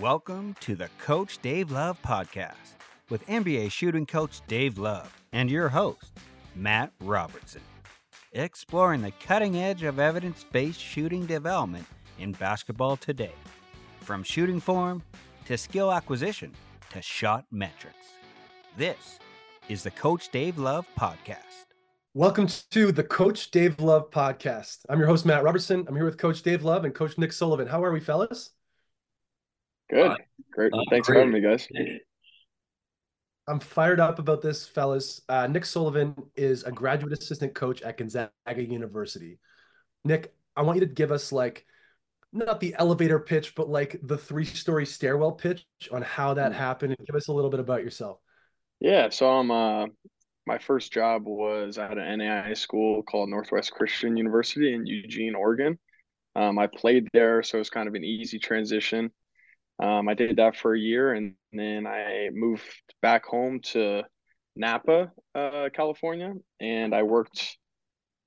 Welcome to the Coach Dave Love podcast with NBA shooting coach Dave Love and your host, Matt Robertson. Exploring the cutting edge of evidence based shooting development in basketball today, from shooting form to skill acquisition to shot metrics. This is the Coach Dave Love podcast. Welcome to the Coach Dave Love podcast. I'm your host, Matt Robertson. I'm here with Coach Dave Love and Coach Nick Sullivan. How are we, fellas? Good. Great. Uh, Thanks great. for having me, guys. I'm fired up about this, fellas. Uh, Nick Sullivan is a graduate assistant coach at Gonzaga University. Nick, I want you to give us like not the elevator pitch, but like the three-story stairwell pitch on how that happened, and give us a little bit about yourself. Yeah. So um, uh, my first job was at an NAI school called Northwest Christian University in Eugene, Oregon. Um, I played there, so it was kind of an easy transition. Um, I did that for a year, and then I moved back home to Napa, uh, California, and I worked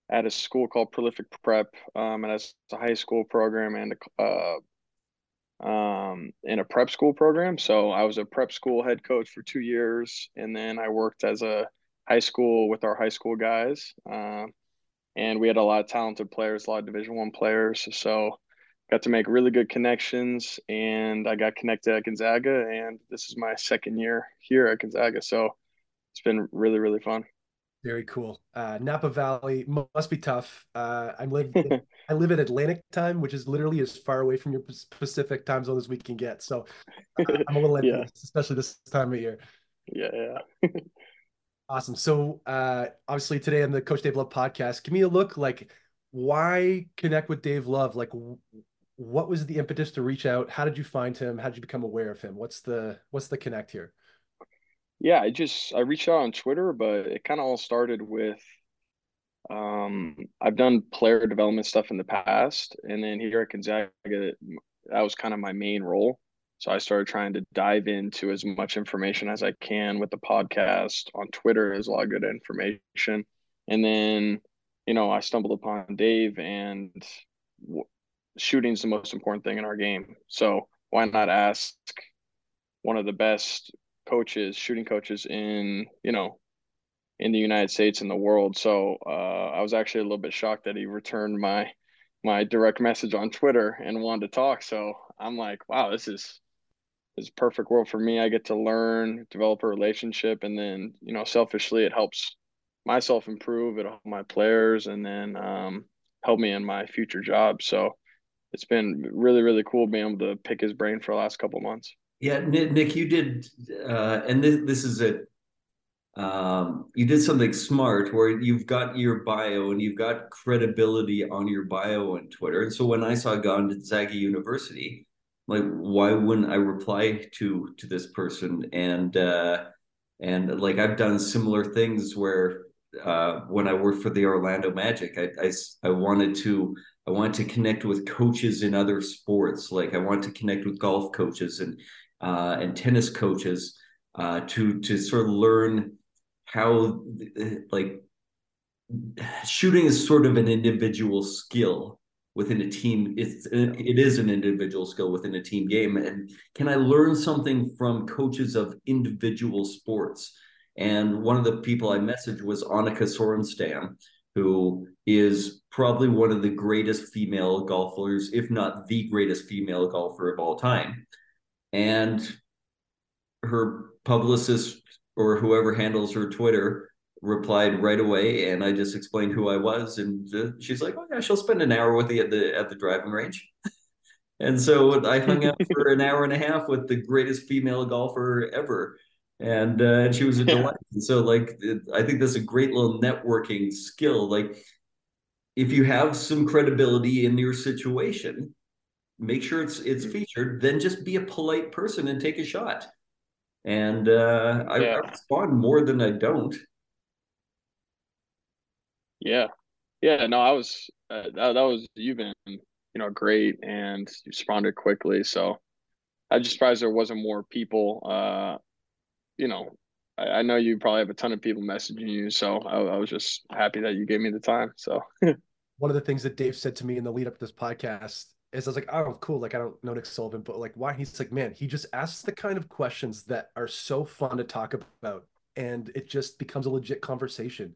at a school called Prolific Prep, um, and it's a high school program and a, uh, um, in a prep school program. So I was a prep school head coach for two years, and then I worked as a high school with our high school guys, uh, and we had a lot of talented players, a lot of Division One players. So got to make really good connections, and I got connected at Gonzaga, and this is my second year here at Gonzaga. So it's been really, really fun. Very cool. Uh, Napa Valley must be tough. Uh, I live I live at Atlantic time, which is literally as far away from your Pac- Pacific time zone as we can get. So uh, I'm a little Yeah. envious, especially this time of year. Yeah, yeah. Awesome. So uh obviously today on the Coach Dave Love podcast, give me a look like why connect with Dave Love? Like what was the impetus to reach out? How did you find him? How did you become aware of him? What's the what's the connect here? Yeah, I just I reached out on Twitter, but it kind of all started with um I've done player development stuff in the past, and then here at Gonzaga, that was kind of my main role. So I started trying to dive into as much information as I can with the podcast. On Twitter, there's a lot of good information. And then, you know, I stumbled upon Dave, and w- shooting's the most important thing in our game. So why not ask one of the best coaches, shooting coaches in, you know, in the United States and the world. So uh, I was actually a little bit shocked that he returned my my direct message on Twitter and wanted to talk. So I'm like, wow, this is this is perfect world for me. I get to learn, develop a relationship, and then you know, selfishly, it helps myself improve. It helps my players, and then um, help me in my future job. So it's been really, really cool being able to pick his brain for the last couple months. Yeah, Nick, you did, uh, and this this is it. Um, you did something smart where you've got your bio and you've got credibility on your bio on Twitter. And so when I saw Gonzaga University, like, why wouldn't I reply to to this person? And uh, and like I've done similar things where uh, when I worked for the Orlando Magic, I, I I wanted to I wanted to connect with coaches in other sports. Like I want to connect with golf coaches and uh, and tennis coaches uh, to to sort of learn how like shooting is sort of an individual skill within a team. It's it is an individual skill within a team game. And can I learn something from coaches of individual sports? And one of the people I messaged was Annika Sorenstam, who is probably one of the greatest female golfers, if not the greatest female golfer of all time. And her publicist or whoever handles her Twitter replied right away, and I just explained who I was, and uh, she's like, "Oh yeah, she'll spend an hour with you at the at the driving range." and so I hung out for an hour and a half with the greatest female golfer ever, and uh, and she was a delight. And so like, it, I think that's a great little networking skill. Like, if you have some credibility in your situation, make sure it's it's featured. Then just be a polite person and take a shot. And uh, I, Yeah. I respond more than I don't. Yeah, yeah. No, I was uh, that, that was you've been you know great and you responded quickly. So I'm just surprised there wasn't more people. Uh, you know, I, I know you probably have a ton of people messaging you, so I, I was just happy that you gave me the time. So One of the things that Dave said to me in the lead up to this podcast is I was like, oh, cool. Like I don't know Nick Sullivan, but like why? He's like, man, he just asks the kind of questions that are so fun to talk about, and it just becomes a legit conversation.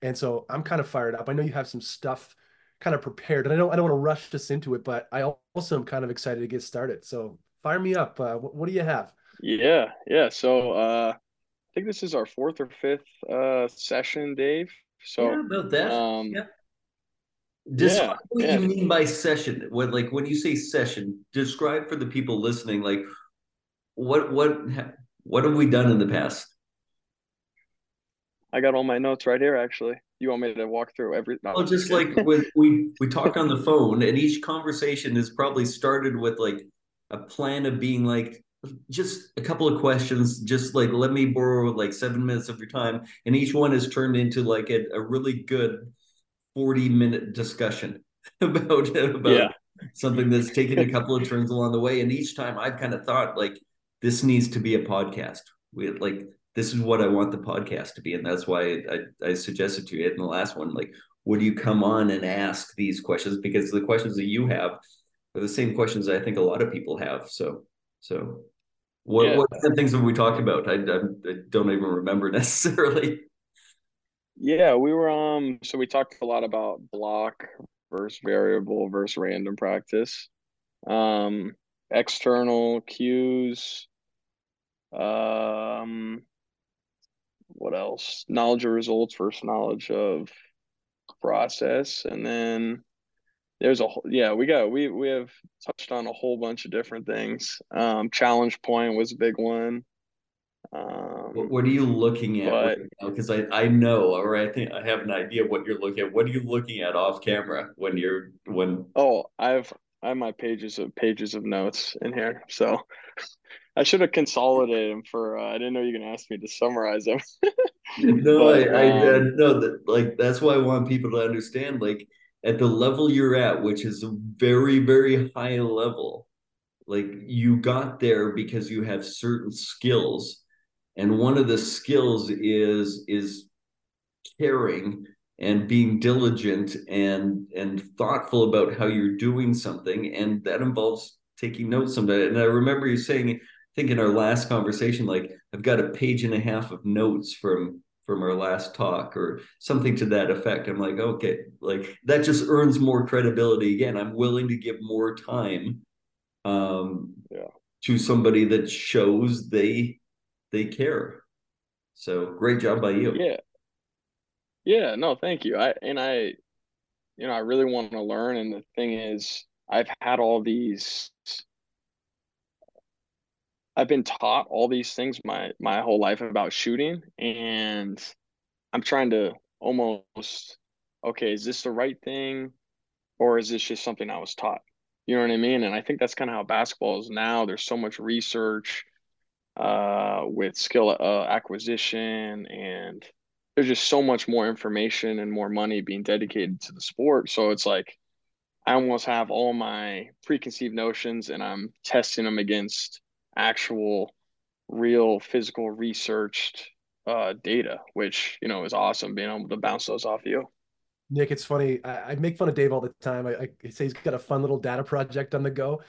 And so I'm kind of fired up. I know you have some stuff kind of prepared, and I don't I don't want to rush us into it, but I also am kind of excited to get started. So fire me up. Uh, what, what do you have? Yeah, yeah. So uh, I think this is our fourth or fifth uh, session, Dave. So yeah, about that. Um, yeah. Describe Yeah, what yeah. you mean by session. What like when you say session, describe for the people listening, like what what what have we done in the past? I got all my notes right here. Actually, you want me to walk through every? No, Well, I'm just like with we we talk on the phone, and each conversation is probably started with like a plan of being like just a couple of questions, just like let me borrow like seven minutes of your time, and each one has turned into like a, a really good forty minute discussion about about Yeah. something that's taken a couple of turns along the way, and each time I've kind of thought like this needs to be a podcast. We like this is what I want the podcast to be, and that's why I, I suggested to you in the last one, like, would you come on and ask these questions because the questions that you have are the same questions I think a lot of people have. So, so what Yeah. what of things have we talked about? I, I, I don't even remember necessarily. Yeah, we were um so we talked a lot about block versus variable versus random practice. Um external cues. Um what else? Knowledge of results versus knowledge of process. And then there's a whole yeah, we got we we have touched on a whole bunch of different things. Um challenge point was a big one. Um what are you looking at But- right? Because I, I know, or I think I have an idea what you're looking at. What are you looking at off camera when you're when Oh, I've I have my pages of pages of notes in here. So I should have consolidated them for uh, I didn't know you were gonna ask me to summarize them. No, But, I, I, I um, no that like that's why I want people to understand like at the level you're at, which is a very, very high level, like you got there because you have certain skills. And one of the skills is is caring and being diligent and and thoughtful about how you're doing something. And that involves taking notes sometimes. And I remember you saying, I think in our last conversation, like I've got a page and a half of notes from from our last talk or something to that effect. I'm like, okay, like that just earns more credibility. Again, I'm willing to give more time um Yeah. to somebody that shows they they care. So great job by you. Yeah. Yeah, no, thank you. I and I you know, I really want to learn and the thing is I've had all these I've been taught all these things my my whole life about shooting and I'm trying to almost okay, is this the right thing or is this just something I was taught? You know what I mean? And I think that's kind of how basketball is now. There's so much research uh with skill uh, acquisition and there's just so much more information and more money being dedicated to the sport. So it's like I almost have all my preconceived notions and I'm testing them against actual real physical researched uh data, which, you know, is awesome being able to bounce those off you. Nick, it's funny. I, I make fun of Dave all the time. I, I say he's got a fun little data project on the go,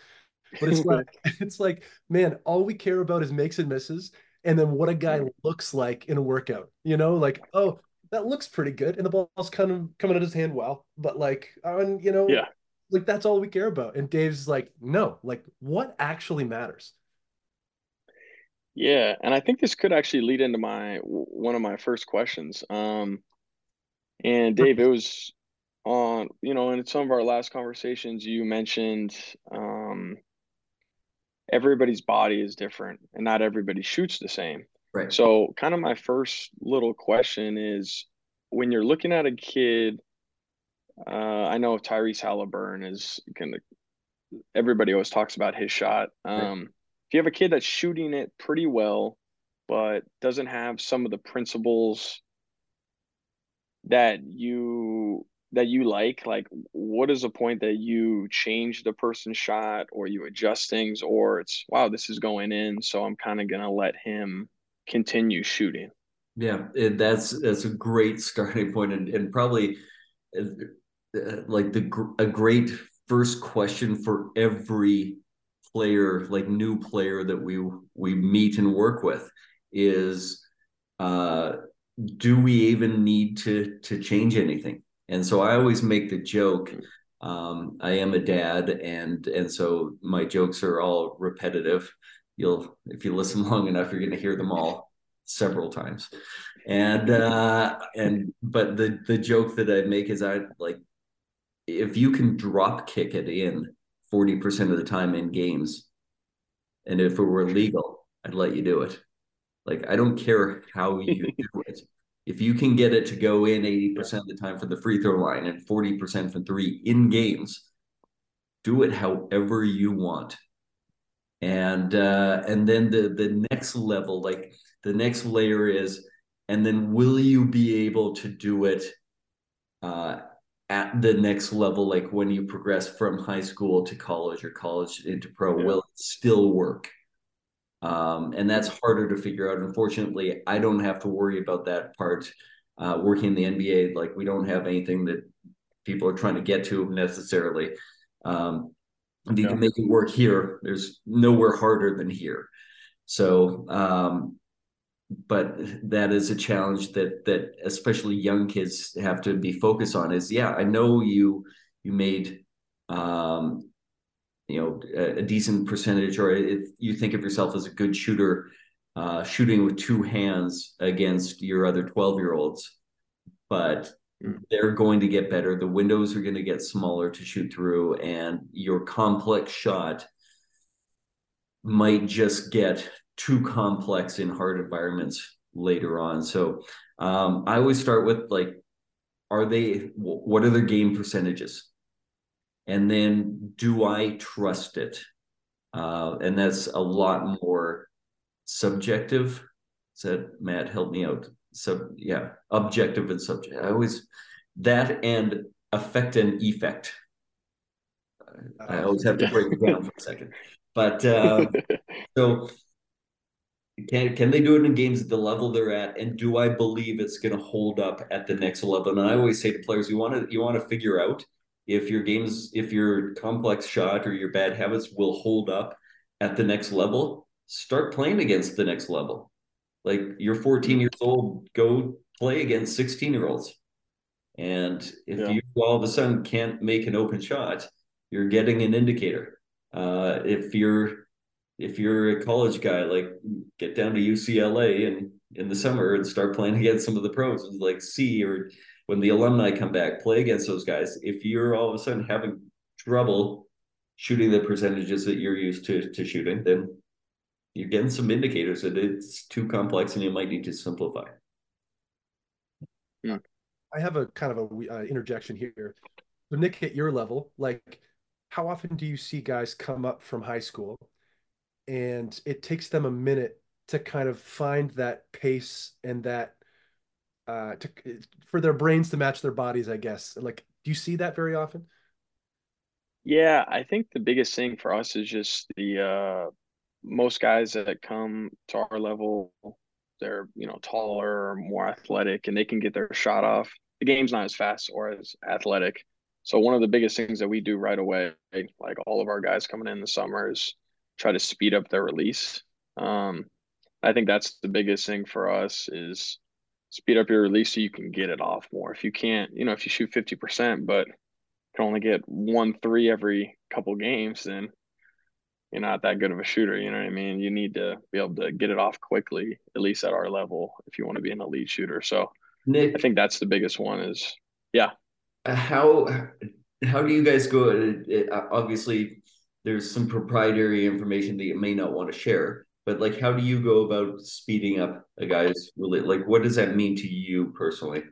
but it's like it's like, man, all we care about is makes and misses, and then what a guy looks like in a workout. You know, like, oh, that looks pretty good, and the ball's kind of coming out his hand well, but like, on you know, Yeah. like that's all we care about. And Dave's like, no, like what actually matters. Yeah, and I think this could actually lead into my one of my first questions. Um, and Dave, it was on, you know, in some of our last conversations, you mentioned um, everybody's body is different and not everybody shoots the same. Right. So, kind of my first little question is when you're looking at a kid, uh, I know Tyrese Halliburton is kind of everybody always talks about his shot. Um, if you have a kid that's shooting it pretty well, but doesn't have some of the principles that you that you like, like what is the point that you change the person's shot or you adjust things or it's wow, this is going in, so I'm kind of gonna let him continue shooting. Yeah, that's that's a great starting point, and, and probably uh, uh, like the a great first question for every player, like new player that we we meet and work with, is uh, do we even need to to change anything? And so I always make the joke. Um, I am a dad, and and so my jokes are all repetitive. You'll if you listen long enough, you're going to hear them all several times. And uh, and but the the joke that I make is I like if you can drop kick it in 40% of the time in games, and if it were legal, I'd let you do it. Like I don't care how you do it. If you can get it to go in 80% of the time for the free throw line and 40% for three in games, do it however you want. And uh, and then the the next level, like the next layer is, and then will you be able to do it uh, at the next level, like when you progress from high school to college or college into pro, yeah. will it still work? Um, and that's harder to figure out. Unfortunately, I don't have to worry about that part. Uh, working in the NBA, like we don't have anything that people are trying to get to necessarily. Um, you yeah. can make it work here. There's nowhere harder than here. So, um, but that is a challenge that that especially young kids have to be focused on. Is yeah, I know you you made um, you know a, a, decent percentage or if you think of yourself as a good shooter uh, shooting with two hands against your other 12 year olds but mm. they're going to get better the windows are going to get smaller to shoot through and your complex shot might just get too complex in hard environments later on so um, i always start with like are they what are their game percentages and then do I trust it? Uh, and that's a lot more subjective. Said Matt, help me out. So yeah, objective and subject. I always that and effect and effect. I always have to break it down for a second. But uh, so can can they do it in games at the level they're at, and do I believe it's going to hold up at the next level? And I always say to players, you want to you want to figure out if your games, if your complex shot or your bad habits will hold up at the next level, start playing against the next level. Like you're 14 years old, go play against 16 year olds. And if yeah. you all of a sudden can't make an open shot, you're getting an indicator. Uh, if you're if you're a college guy, like get down to UCLA and in the summer and start playing against some of the pros, like see or when the alumni come back, play against those guys. If you're all of a sudden having trouble shooting the percentages that you're used to to shooting, then you're getting some indicators that it's too complex and you might need to simplify. Yeah. I have a kind of a uh, interjection here. So Nick, at your level, like how often do you see guys come up from high school and it takes them a minute to kind of find that pace and that uh, to for their brains to match their bodies, I guess. Like, do you see that very often? Yeah, I think the biggest thing for us is just the uh, most guys that come to our level, they're you know taller, or more athletic, and they can get their shot off. The game's not as fast or as athletic. So one of the biggest things that we do right away, like all of our guys coming in the summer, is try to speed up their release. Um, I think that's the biggest thing for us is speed up your release so you can get it off more. If you can't, you know, if you shoot 50%, but can only get one three every couple games, then you're not that good of a shooter. You know what I mean? You need to be able to get it off quickly, at least at our level, if you want to be an elite shooter. So Nick, I think that's the biggest one is, yeah. How, how do you guys go? Obviously, there's some proprietary information that you may not want to share but like how do you go about speeding up a guy's really like what does that mean to you personally?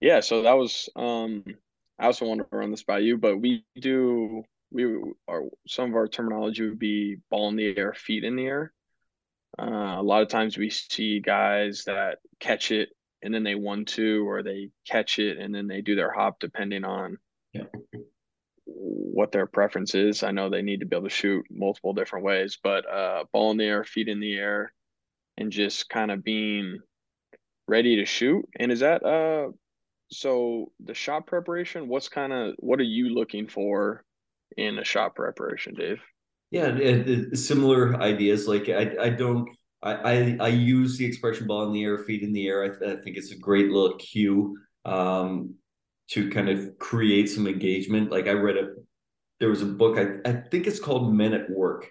Yeah so that was um i also want to run this by you but we do we are some of our terminology would be ball in the air feet in the air. Uh, a lot of times we see guys that catch it and then they one two or they catch it and then they do their hop depending on yeah what their preference is. I know they need to be able to shoot multiple different ways, but uh, ball in the air, feet in the air, and just kind of being ready to shoot. And is that uh so the shot preparation, what's kind of what are you looking for in a shot preparation, Dave? Yeah, it, it, similar ideas. Like I, I don't, I, I, I, use the expression "ball in the air, feet in the air." I, I think it's a great little cue um, to kind of create some engagement. Like I read a, there was a book. I, I think it's called Men at Work.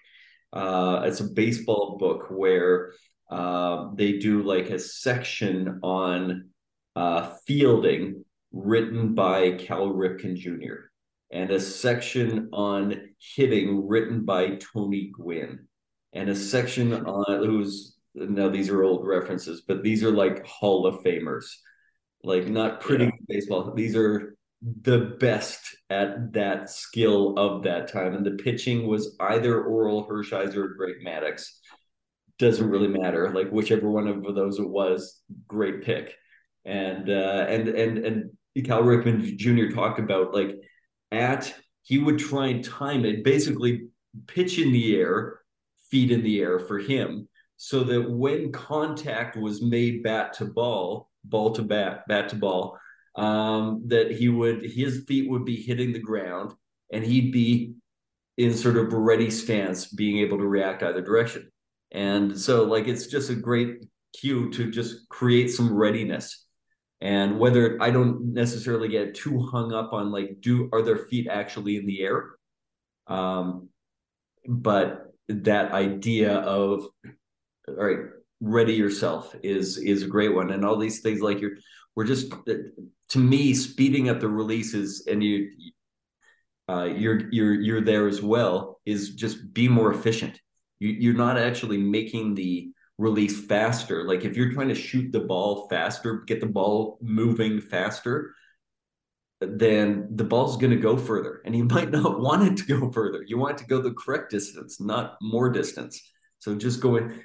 Uh, it's a baseball book where uh, they do like a section on uh, fielding written by Cal Ripken Jr and a section on hitting written by Tony Gwynn, and a section on who's now these are old references, but these are like Hall of Famers, like not pretty yeah. baseball. These are the best at that skill of that time. And the pitching was either Orel Hershiser or Greg Maddux. Doesn't really matter. Like whichever one of those it was, great pick. And uh, and and and Cal Ripken Jr. talked about like at he would try and time it, basically pitch in the air, feet in the air for him, so that when contact was made bat to ball, ball to bat, bat to ball, um, that he would his feet would be hitting the ground and he'd be in sort of ready stance, being able to react either direction. And so, like, it's just a great cue to just create some readiness and whether I don't necessarily get too hung up on like do are their feet actually in the air um but that idea of all right ready yourself is is a great one and all these things like you're we're just to me speeding up the releases and you uh, you're you're you're there as well is just be more efficient you, you're not actually making the release faster. Like if you're trying to shoot the ball faster, get the ball moving faster, then the ball's going to go further and you might not want it to go further. You want it to go the correct distance, not more distance. So just going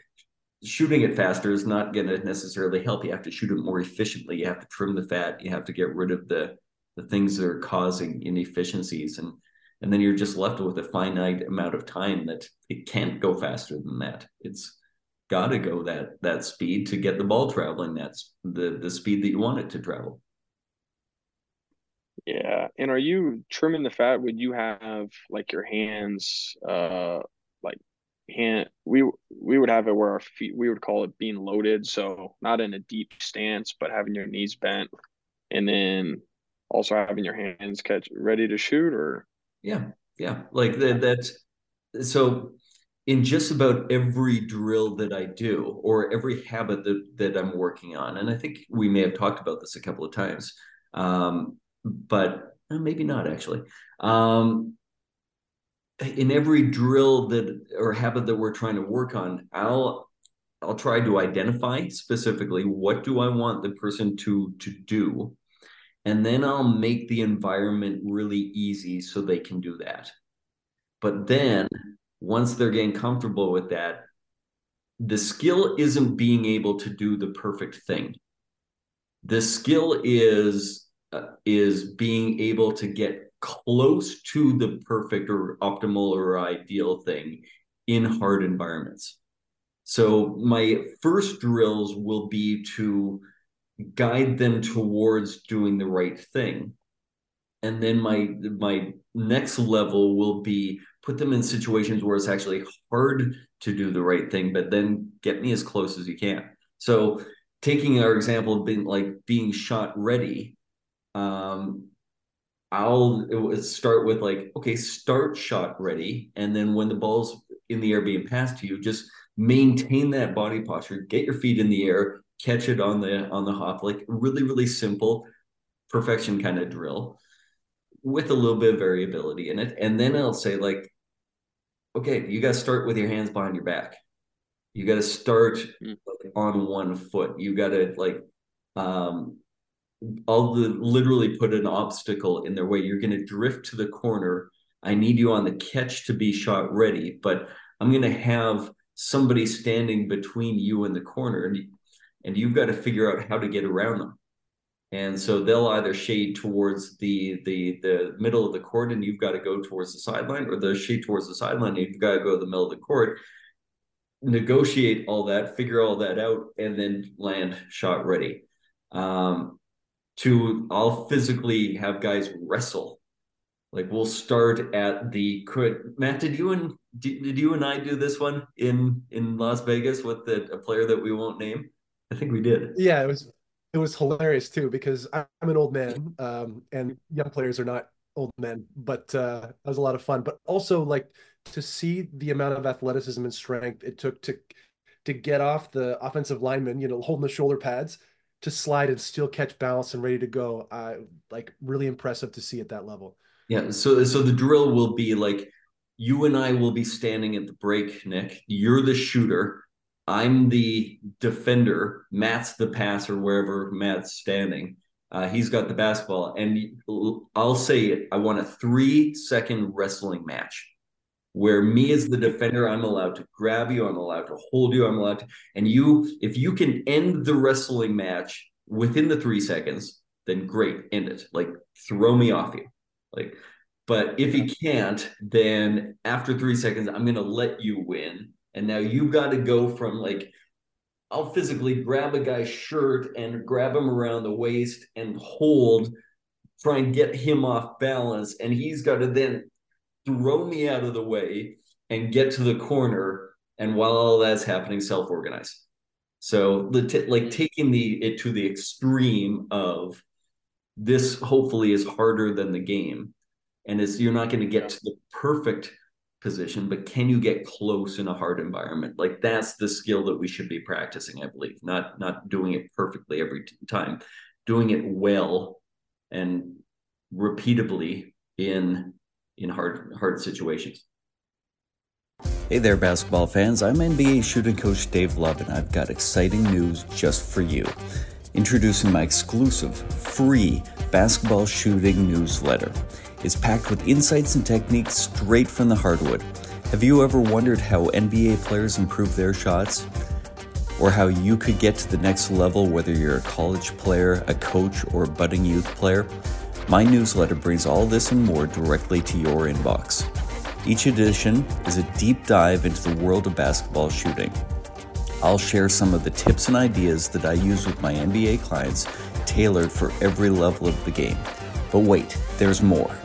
shooting it faster is not going to necessarily help. You have to shoot it more efficiently. You have to trim the fat. You have to get rid of the the things that are causing inefficiencies and and then you're just left with a finite amount of time that it can't go faster than that. It's got to go that that speed to get the ball traveling that's the the speed that you want it to travel yeah and are you trimming the fat would you have like your hands uh hand we we would have it where our feet we would call it being loaded so not in a deep stance but having your knees bent and then also having your hands catch ready to shoot or yeah yeah like that that's so in just about every drill that I do or every habit that, that I'm working on. And I think we may have talked about this a couple of times, um, but uh, maybe not actually. Um, in every drill that or habit that we're trying to work on, I'll I'll try to identify specifically what do I want the person to to do, and then I'll make the environment really easy so they can do that. But then once they're getting comfortable with that, the skill isn't being able to do the perfect thing. The skill is uh, is being able to get close to the perfect or optimal or ideal thing in hard environments. So my first drills will be to guide them towards doing the right thing. And then my my next level will be put them in situations where it's actually hard to do the right thing, but then get me as close as you can. So taking our example of being like being shot ready, um, I'll start with like, okay, start shot ready. And then when the ball's in the air being passed to you, just maintain that body posture, get your feet in the air, catch it on the on the hop, like really, really simple perfection kind of drill with a little bit of variability in it. And then I'll say, like, okay, you got to start with your hands behind your back. You got to start mm. on one foot. You got to like, um, I'll literally put an obstacle in their way. You're going to drift to the corner. I need you on the catch to be shot ready, but I'm going to have somebody standing between you and the corner, and and you've got to figure out how to get around them and so they'll either shade towards the the the middle of the court and you've got to go towards the sideline or they'll shade towards the sideline and you've got to go to the middle of the court negotiate all that figure all that out and then land shot ready um, to I'll physically have guys wrestle. Like we'll start at the could Matt. Did you and did, you and I do this one in in Las Vegas with the, a player that we won't name? I think we did. Yeah, it was it was hilarious too because I'm an old man, um, and young players are not old men, but uh, that was a lot of fun. But also like to see the amount of athleticism and strength it took to to get off the offensive lineman, you know, holding the shoulder pads to slide and still catch balance and ready to go. Uh, like really impressive to see at that level. Yeah. So so the drill will be like you and I will be standing at the break, Nick. You're the shooter. I'm the defender. Matt's the passer wherever Matt's standing. Uh, he's got the basketball, and I'll say it. I want a three second wrestling match where me as the defender, I'm allowed to grab you, I'm allowed to hold you, I'm allowed to, and you, if you can end the wrestling match within the three seconds, then great, end it. Like throw me off you. Like, but if you can't, then after three seconds, I'm gonna let you win. And now you've got to go from like, I'll physically grab a guy's shirt and grab him around the waist and hold, try and get him off balance. And he's got to then throw me out of the way and get to the corner and while all that's happening self-organize. So the like taking the it to the extreme of this hopefully is harder than the game and is you're not going to get to the perfect position but can you get close in a hard environment? Like that's the skill that we should be practicing i believe. Not not doing it perfectly every time. Doing it well and repeatably in in hard hard situations. Hey there, basketball fans. I'm NBA shooting coach Dave Love, and I've got exciting news just for you. Introducing my exclusive free basketball shooting newsletter. It's packed with insights and techniques straight from the hardwood. Have you ever wondered how NBA players improve their shots? Or how you could get to the next level, whether you're a college player, a coach, or a budding youth player? My newsletter brings all this and more directly to your inbox. Each edition is a deep dive into the world of basketball shooting. I'll share some of the tips and ideas that I use with my NBA clients, tailored for every level of the game. But wait, there's more.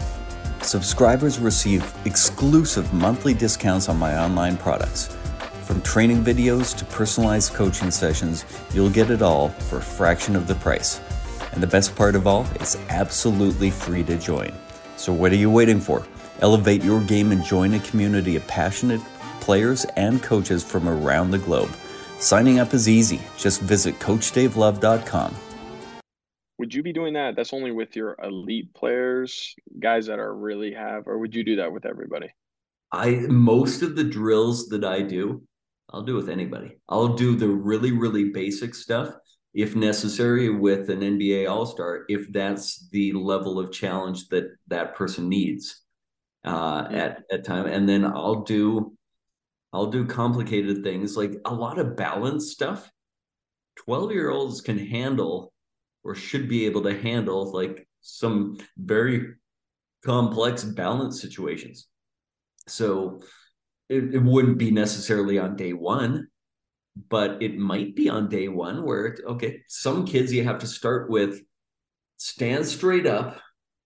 Subscribers receive exclusive monthly discounts on my online products. From training videos to personalized coaching sessions, you'll get it all for a fraction of the price. And the best part of all, it's absolutely free to join. So what are you waiting for? Elevate your game and join a community of passionate players and coaches from around the globe. Signing up is easy. Just visit CoachDaveLove.com. Would you be doing that? That's only with your elite players, guys that are really have, or would you do that with everybody? I most of the drills that I do, I'll do with anybody. I'll do the really, really basic stuff if necessary, with an NBA All Star, if that's the level of challenge that that person needs uh, at at time. And then I'll do I'll do complicated things like a lot of balance stuff. Twelve year olds can handle or should be able to handle like some very complex balance situations. So it, it wouldn't be necessarily on day one but it might be on day one where okay some kids you have to start with stand straight up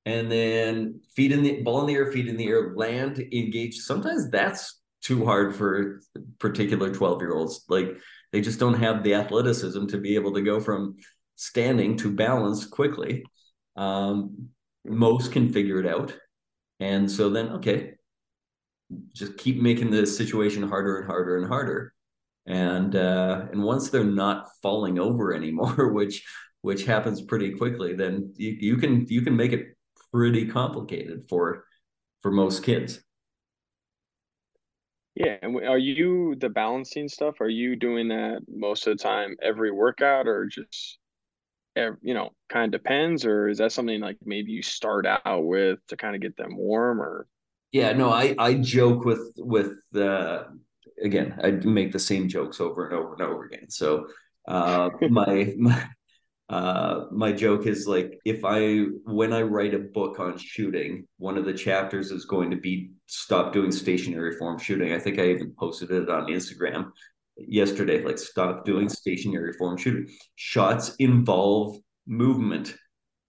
and then feet in the ball in the air feet in the air land engage. Sometimes that's too hard for particular 12 year olds like they just don't have the athleticism to be able to go from standing to balance quickly. Um, most can figure it out. And so then okay just keep making the situation harder and harder and harder and uh, and once they're not falling over anymore, which which happens pretty quickly, then you, you can you can make it pretty complicated for for most kids. Yeah, and are you the balancing stuff? Are you doing that most of the time, every workout, or just you know, kind of depends, or is that something like maybe you start out with to kind of get them warm, or? Yeah, no, I I joke with with uh, again, I make the same jokes over and over and over again. So uh, my my uh, my joke is like if I when I write a book on shooting, one of the chapters is going to be stop doing stationary form shooting. I think I even posted it on Instagram yesterday. Like stop doing stationary form shooting. Shots involve movement.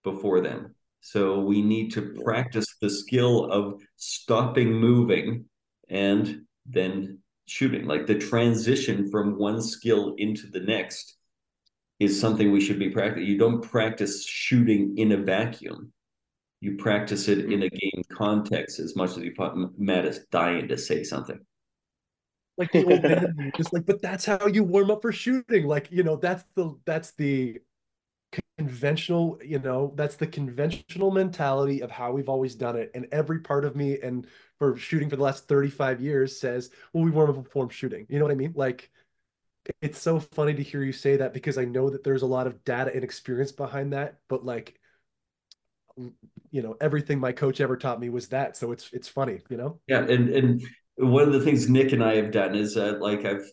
before them. So we need to practice the skill of stopping moving and then shooting. Like the transition from one skill into the next is something we should be practicing. You don't practice shooting in a vacuum. You practice it in a mm-hmm. game context as much as you put Matt is dying to say something. Like the old man, just like, but that's how you warm up for shooting. Like, you know, that's the that's the conventional, you know, that's the conventional mentality of how we've always done it. And every part of me and for shooting for the last 35 years says, well, we warm up before shooting. You know what I mean? Like it's so funny to hear you say that because I know that there's a lot of data and experience behind that, but like you know, everything my coach ever taught me was that. So it's it's funny, you know? Yeah, and and one of the things Nick and I have done is that like I've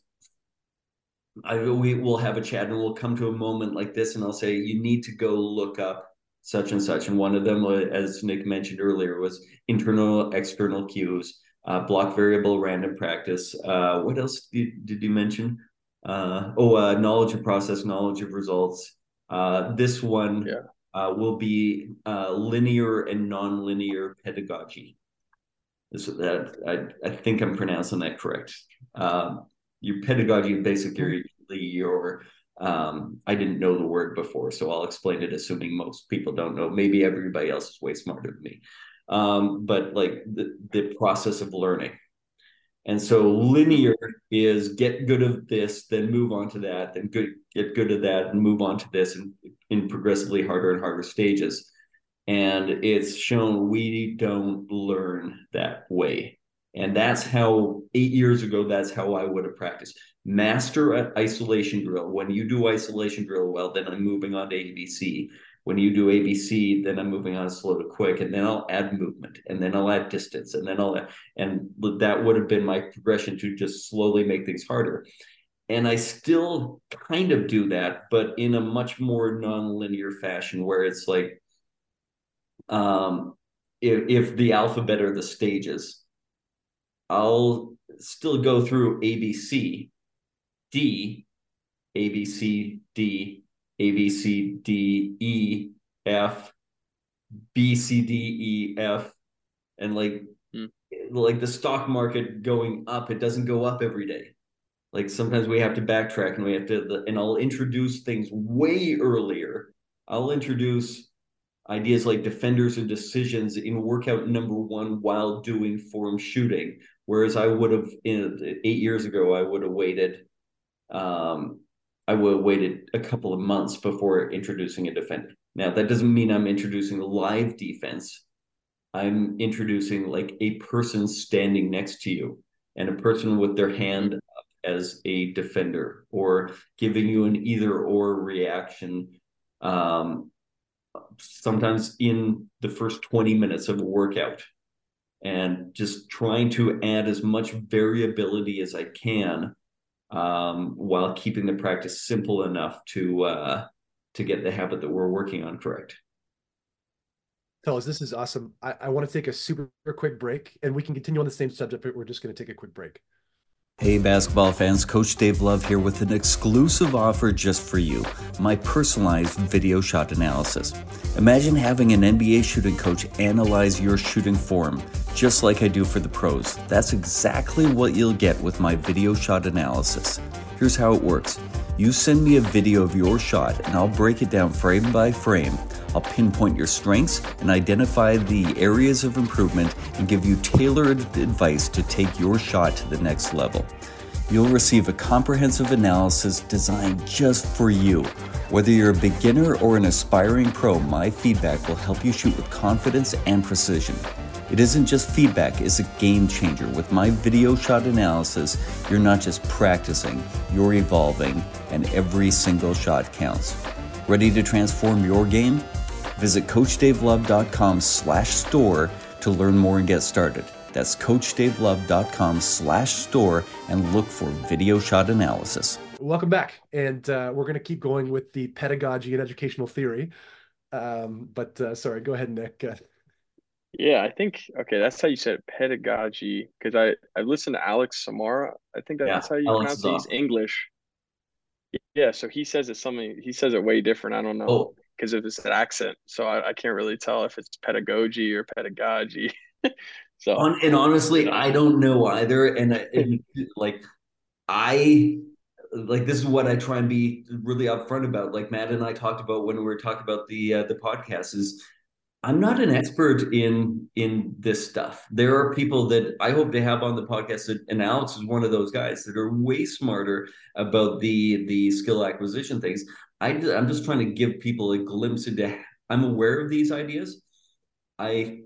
I we will have a chat and we'll come to a moment like this and I'll say you need to go look up such and such. And one of them as Nick mentioned earlier was internal external cues uh, block variable random practice. Uh, what else did, did you mention? Uh, oh uh, knowledge of process knowledge of results. Uh, this one yeah. Uh, will be linear and non-linear pedagogy. This, that I, I think I'm pronouncing that correct. Um, your pedagogy basically your um, I didn't know the word before, so I'll explain it assuming most people don't know. Maybe everybody else is way smarter than me. Um, but like the, the process of learning. And so linear is get good at this, then move on to that, then good, get good at that, and move on to this in, in progressively harder and harder stages. And it's shown we don't learn that way. And that's how eight years ago, that's how I would have practiced. Master at isolation drill. When you do isolation drill well, then I'm moving on to ABC. When you do ABC, then I'm moving on slow to quick, and then I'll add movement, and then I'll add distance, and then I'll add, and that would have been my progression to just slowly make things harder. And I still kind of do that, but in a much more non-linear fashion, where it's like, um, if, if the alphabet are the stages, I'll still go through ABC, D, ABC, D, ABC, D, A, B, C, D, A, B, C, D, E, F, B, C, D, E, F, and like, mm. like the stock market going up, it doesn't go up every day. Like sometimes we have to backtrack and we have to, and I'll introduce things way earlier. I'll introduce ideas like defenders and decisions in workout number one while doing form shooting Whereas I would have in eight years ago, I would have waited. Um, I would have waited a couple of months before introducing a defender. Now that doesn't mean I'm introducing live defense. I'm introducing like a person standing next to you and a person with their hand up as a defender or giving you an either or reaction. Um, sometimes in the first 20 minutes of a workout and just trying to add as much variability as I can um, while keeping the practice simple enough to uh, to get the habit that we're working on correct. Fellas, this is awesome. I, I want to take a super quick break and we can continue on the same subject, but we're just going to take a quick break. Hey, basketball fans, Coach Dave Love here with an exclusive offer just for you my personalized video shot analysis. Imagine having an NBA shooting coach analyze your shooting form, just like I do for the pros. That's exactly what you'll get with my video shot analysis. Here's how it works you send me a video of your shot, and I'll break it down frame by frame I'll pinpoint your strengths and identify the areas of improvement and give you tailored advice to take your shot to the next level. You'll receive a comprehensive analysis designed just for you. Whether you're a beginner or an aspiring pro, my feedback will help you shoot with confidence and precision. It isn't just feedback, it's a game changer. With my video shot analysis, you're not just practicing, you're evolving, and every single shot counts. Ready to transform your game? Visit CoachDaveLove.com slash store to learn more and get started. That's CoachDaveLove.com slash store and look for video shot analysis. Welcome back. And uh, we're going to keep going with the pedagogy and educational theory. Um, but uh, sorry, go ahead, Nick. Uh, yeah, I think okay, that's how you said pedagogy because I I listened to Alex Sarama. I think that's yeah, how you Alex pronounce it. He's English. Yeah, so he says it something. He says it way different. I don't know. Oh, because of his accent. So I, I, can't really tell if it's pedagogy or pedagogy. so and honestly, I don't know either. And, and like I like this is what I try and be really upfront about. Like Matt and I talked about when we were talking about the uh, the podcast is I'm not an expert in in this stuff. There are people that I hope to have on the podcast, that, and Alex is one of those guys that are way smarter about the the skill acquisition things. I, I'm just trying to give people a glimpse into. I'm aware of these ideas. I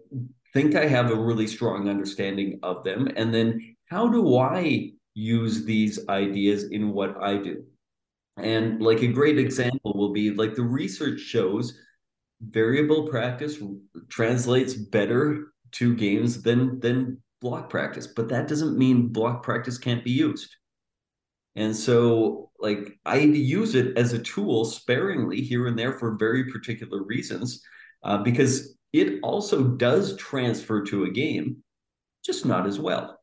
think I have a really strong understanding of them, and then how do I use these ideas in what I do? And like a great example will be like the research shows variable practice translates better to games than than block practice but that doesn't mean block practice can't be used and so like i use it as a tool sparingly here and there for very particular reasons uh, because it also does transfer to a game just not as well.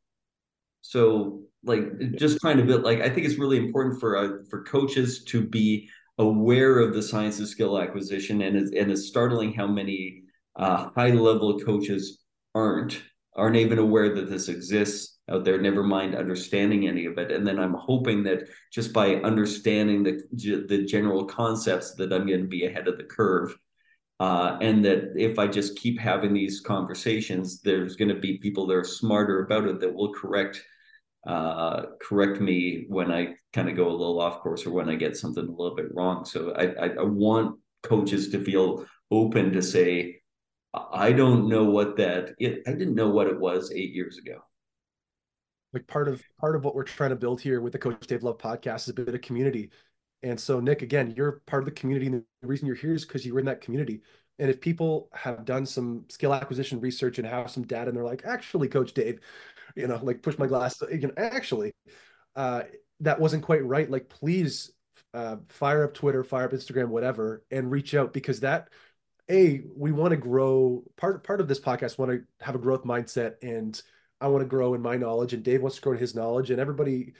So like just trying to build like i think it's really important for uh, for coaches to be aware of the science of skill acquisition, and it's, and it's startling how many uh, high level coaches aren't aren't even aware that this exists out there. Never mind understanding any of it. And then I'm hoping that just by understanding the the general concepts, that I'm going to be ahead of the curve. Uh, and that if I just keep having these conversations, there's going to be people that are smarter about it that will correct uh, correct me when I kind of go a little off course or when I get something a little bit wrong. So I, I, I want coaches to feel open to say, I don't know what that it, I didn't know what it was eight years ago. Like part of part of what we're trying to build here with the Coach Dave Love podcast is a bit of community. And so Nick, again, you're part of the community, and the reason you're here is because you were in that community. And if people have done some skill acquisition research and have some data, and they're like, actually, Coach Dave, you know, like push my glass. You know, actually, uh, that wasn't quite right. Like, please uh, fire up Twitter, fire up Instagram, whatever, and reach out because that a we want to grow. Part part of this podcast want to have a growth mindset, and I want to grow in my knowledge, and Dave wants to grow in his knowledge, and everybody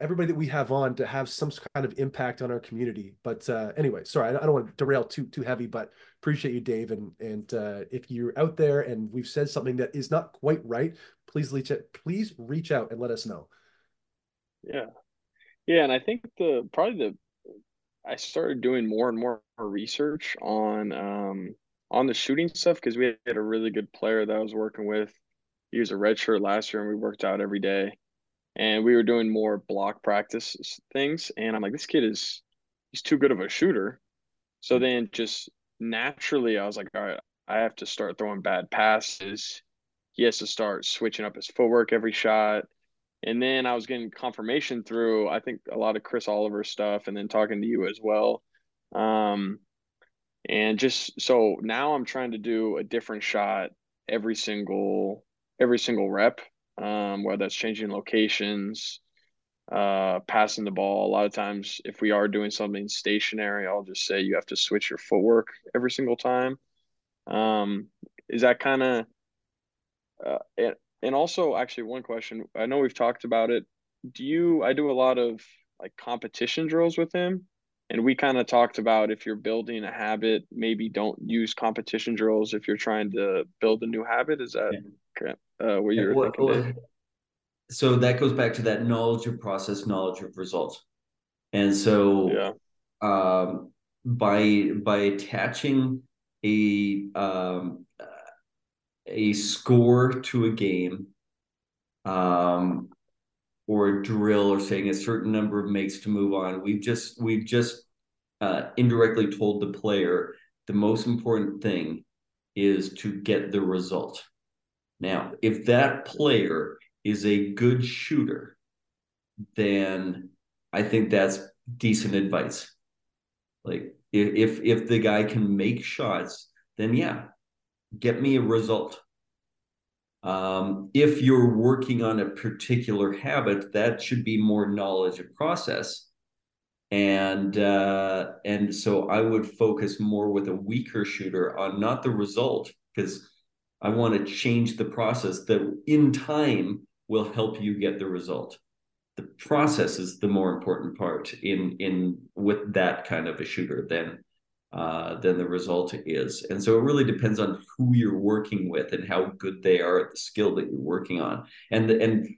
everybody that we have on to have some kind of impact on our community. But uh, anyway, sorry, I, don't want to derail too too heavy, but appreciate you, Dave. And and uh, if you're out there and we've said something that is not quite right, please reach out, please reach out and let us know. Yeah, yeah, and I think the probably the I started doing more and more research on um on the shooting stuff because we had a really good player that I was working with. He was a red shirt last year, and we worked out every day. And we were doing more block practice things. And i'm like this kid is he's too good of a shooter. So hmm. then just naturally i was like all right i have to start throwing bad passes. He has to start switching up his footwork every shot. And then i was getting confirmation through i think a lot of chris oliver stuff and then talking to you as well. Um and just so now i'm trying to do a different shot every single every single rep um, whether that's changing locations, uh, passing the ball. A lot of times, if we are doing something stationary, I'll just say you have to switch your footwork every single time. Um, is that kind of, uh, and, and also actually one question, I know we've talked about it. Do you, I do a lot of like competition drills with him. And we kind of talked about if you're building a habit, maybe don't use competition drills if you're trying to build a new habit. Is that correct? Uh, what you're thinking. so that goes back to that knowledge of process, knowledge of results, and so yeah. um, by by attaching a um, a score to a game, um, or a drill, or saying a certain number of makes to move on, we've just we've just uh, indirectly told the player the most important thing is to get the result. Now, if that player is a good shooter, then I think that's decent advice. Like if if the guy can make shots, then yeah, get me a result. Um, if you're working on a particular habit, that should be more knowledge of process. And uh, and so I would focus more with a weaker shooter on not the result because I want to change the process that in time will help you get the result. The process is the more important part in in with that kind of a shooter than uh, than the result is. And so it really depends on who you're working with and how good they are at the skill that you're working on. And and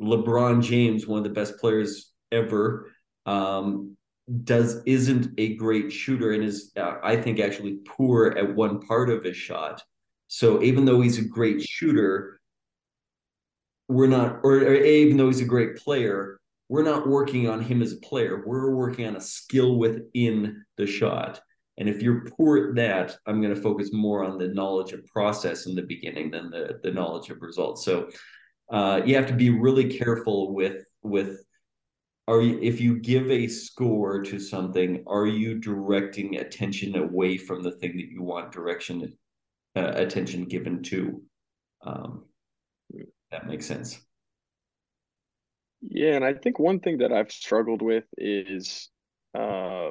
LeBron James, one of the best players ever, um, does isn't a great shooter and is uh, I think actually poor at one part of his shot. So even though he's a great shooter, we're not, or, or even though he's a great player, we're not working on him as a player. We're working on a skill within the shot. And if you're poor at that, I'm going to focus more on the knowledge of process in the beginning than the, the knowledge of results. So uh, you have to be really careful with with are you if you give a score to something, are you directing attention away from the thing that you want direction uh, attention given to? Um, that makes sense. Yeah, and I think one thing that I've struggled with is uh,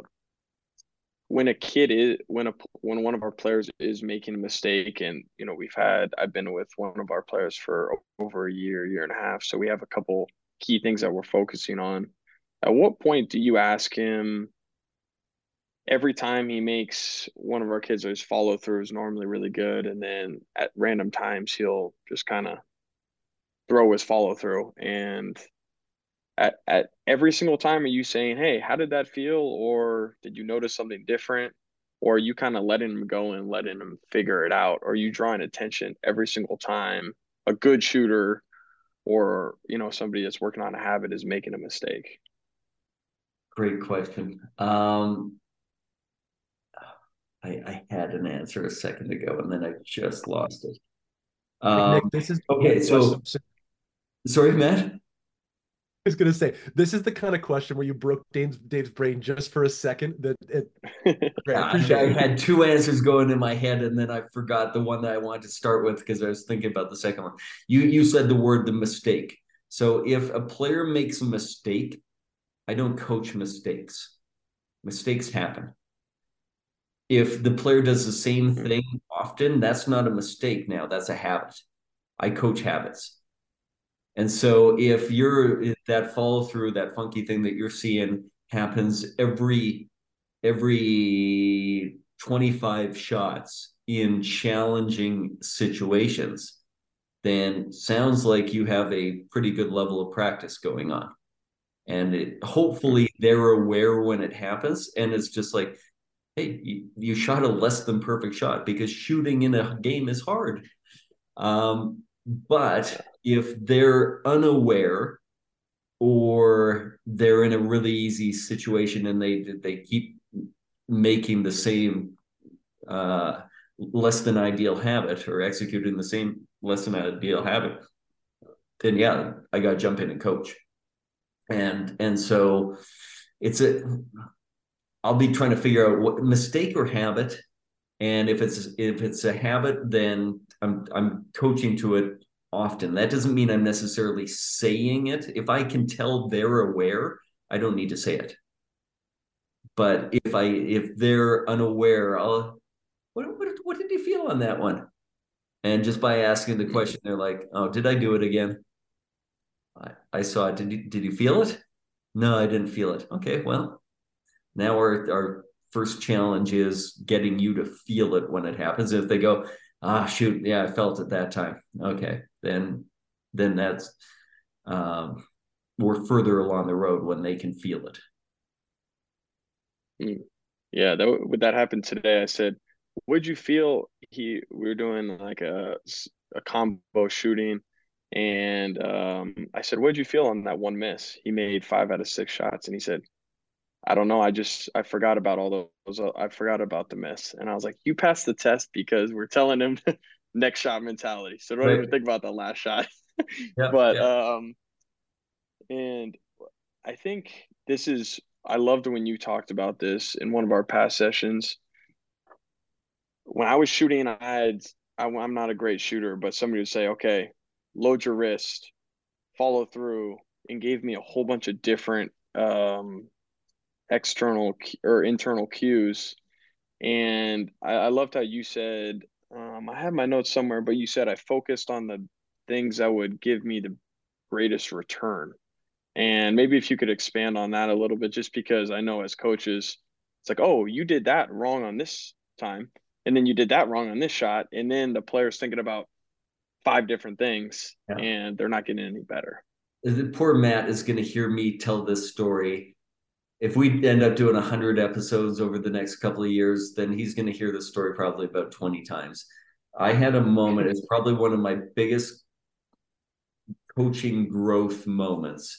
when a kid is when a when one of our players is making a mistake and you know we've had I've been with one of our players for over a year year and a half so we have a couple key things that we're focusing on at what point do you ask him every time he makes one of our kids his follow through is normally really good and then at random times he'll just kind of throw his follow through and at, at every single time are you saying hey how did that feel? Or did you notice something different? Or are you kind of letting him go and letting him figure it out? Or are you drawing attention every single time a good shooter or you know somebody that's working on a habit is making a mistake? Great question. Um I, I had an answer a second ago and then I just lost it. Um, Nick, this is okay. So, sorry, Matt I was gonna say this is the kind of question where you broke Dave's, Dave's brain just for a second. That it, I, I had two answers going in my head, and then I forgot the one that I wanted to start with because I was thinking about the second one. You you said the word the mistake. So if a player makes a mistake, I don't coach mistakes. Mistakes happen. If the player does the same hmm. thing often, that's not a mistake now. That's a habit. I coach habits. And so if you're if that follow through, that funky thing that you're seeing happens every every 25 shots in challenging situations, then sounds like you have a pretty good level of practice going on. And it, hopefully they're aware when it happens. And it's just like, hey, you, you shot a less than perfect shot because shooting in a game is hard. Um, but if they're unaware or they're in a really easy situation and they they keep making the same uh, less than ideal habit or executing the same less than ideal habit, then yeah, I got to jump in and coach. And and so it's a I'll be trying to figure out what mistake or habit. And if it's if it's a habit then i'm i'm coaching to it often. That doesn't mean i'm necessarily saying it. If i can tell they're aware i don't need to say it. But if i if they're unaware i'll what what, what did you feel on that one? And just by asking the question they're like oh did i do it again? I, I saw it. Did you did you feel it? No i didn't feel it. Okay well now our our first challenge is getting you to feel it when it happens. If they go, ah, shoot, yeah, I felt it that time. Okay, then then that's um, we're further along the road when they can feel it. Hmm. Yeah, that would that happen today. I said, "Would you feel?" He we were doing like a a combo shooting, and um, I said, "What'd you feel on that one miss?" He made five out of six shots, and he said, I don't know. I just I forgot about all those. I forgot about the miss, and I was like, "You passed the test because we're telling him next shot mentality." So don't right. even think about the last shot. yeah, but yeah. um, and I think this is. I loved when you talked about this in one of our past sessions. When I was shooting, I had I, I'm not a great shooter, but somebody would say, "Okay, load your wrist, follow through," and gave me a whole bunch of different um external or internal cues. And I, I loved how you said, um, I have my notes somewhere, but you said I focused on the things that would give me the greatest return. And maybe if you could expand on that a little bit, just because I know as coaches, it's like, oh, you did that wrong on this time, and then you did that wrong on this shot, and then the player's thinking about five different things, yeah. and they're not getting any better. The poor Matt is going to hear me tell this story. If we end up doing 100 episodes over the next couple of years, then he's going to hear this story probably about 20 times. I had a moment, it's probably one of my biggest coaching growth moments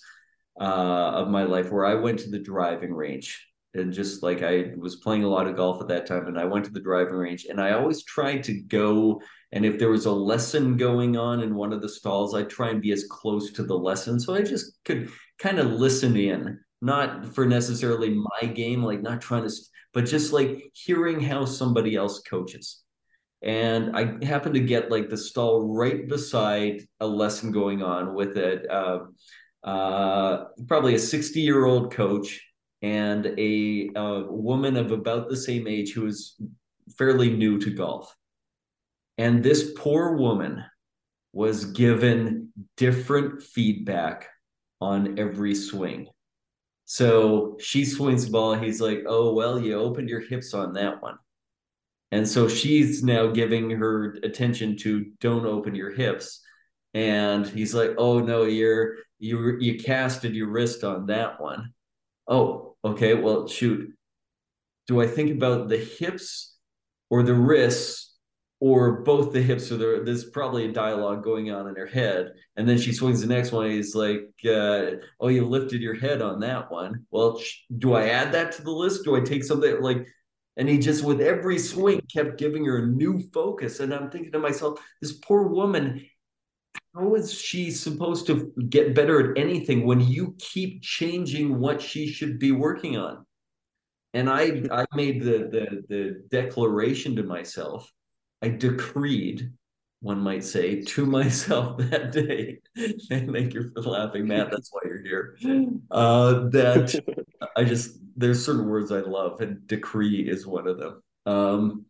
uh, of my life where I went to the driving range. And just like I was playing a lot of golf at that time and I went to the driving range and I always tried to go and if there was a lesson going on in one of the stalls I'd try and be as close to the lesson. So I just could kind of listen in not for necessarily my game like not trying to but just like hearing how somebody else coaches and I happened to get like the stall right beside a lesson going on with it uh, uh, probably a 60 year old coach and a, a woman of about the same age who was fairly new to golf. And this poor woman was given different feedback on every swing. So she swings the ball. He's like, oh, well, you opened your hips on that one. And so she's now giving her attention to don't open your hips. And he's like, oh, no, you're, you, you casted your wrist on that one. Oh, okay, well, shoot, do I think about the hips or the wrists or both the hips or the, there's probably a dialogue going on in her head. And then she swings the next one. He's like, uh, oh, you lifted your head on that one. Well, sh- do I add that to the list? Do I take something like, and he just, with every swing, kept giving her a new focus. And I'm thinking to myself, this poor woman how is she supposed to get better at anything when you keep changing what she should be working on? And I I made the the the declaration to myself. I decreed, one might say, to myself that day. and thank you for laughing, Matt. That's why you're here. Uh, that I just there's certain words I love, and decree is one of them. Um,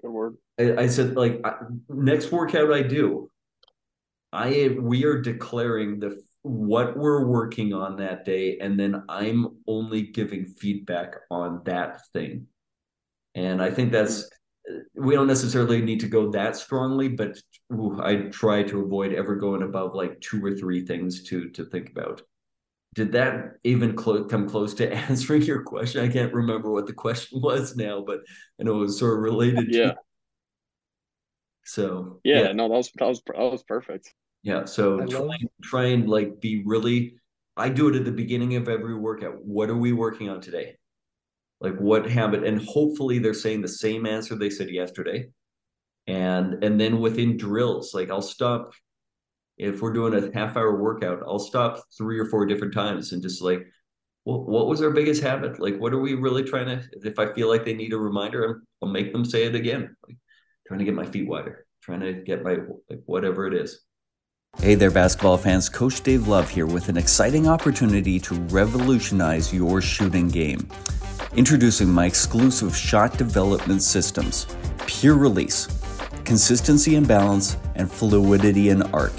Good word. I, I said like I, next workout I do, I we are declaring the what we're working on that day, and then I'm only giving feedback on that thing. And I think that's we don't necessarily need to go that strongly, but ooh, I try to avoid ever going above like two or three things to to think about. Did that even clo- come close to answering your question? I can't remember what the question was now, but I know it was sort of related. Yeah. To, so yeah, yeah, no, that was that was that was perfect. Yeah. So try, love... try and like be really. I do it at the beginning of every workout. What are we working on today? Like what habit? And hopefully they're saying the same answer they said yesterday. And and then within drills, like I'll stop if we're doing a half hour workout, I'll stop three or four different times and just like, well, what was our biggest habit? Like, what are we really trying to? If I feel like they need a reminder, I'll make them say it again. Like, trying to get my feet wider, trying to get my like whatever it is. Hey there, basketball fans. Coach Dave Love here with an exciting opportunity to revolutionize your shooting game. Introducing my exclusive shot development systems Pure Release, Consistency and Balance, and Fluidity and Arc.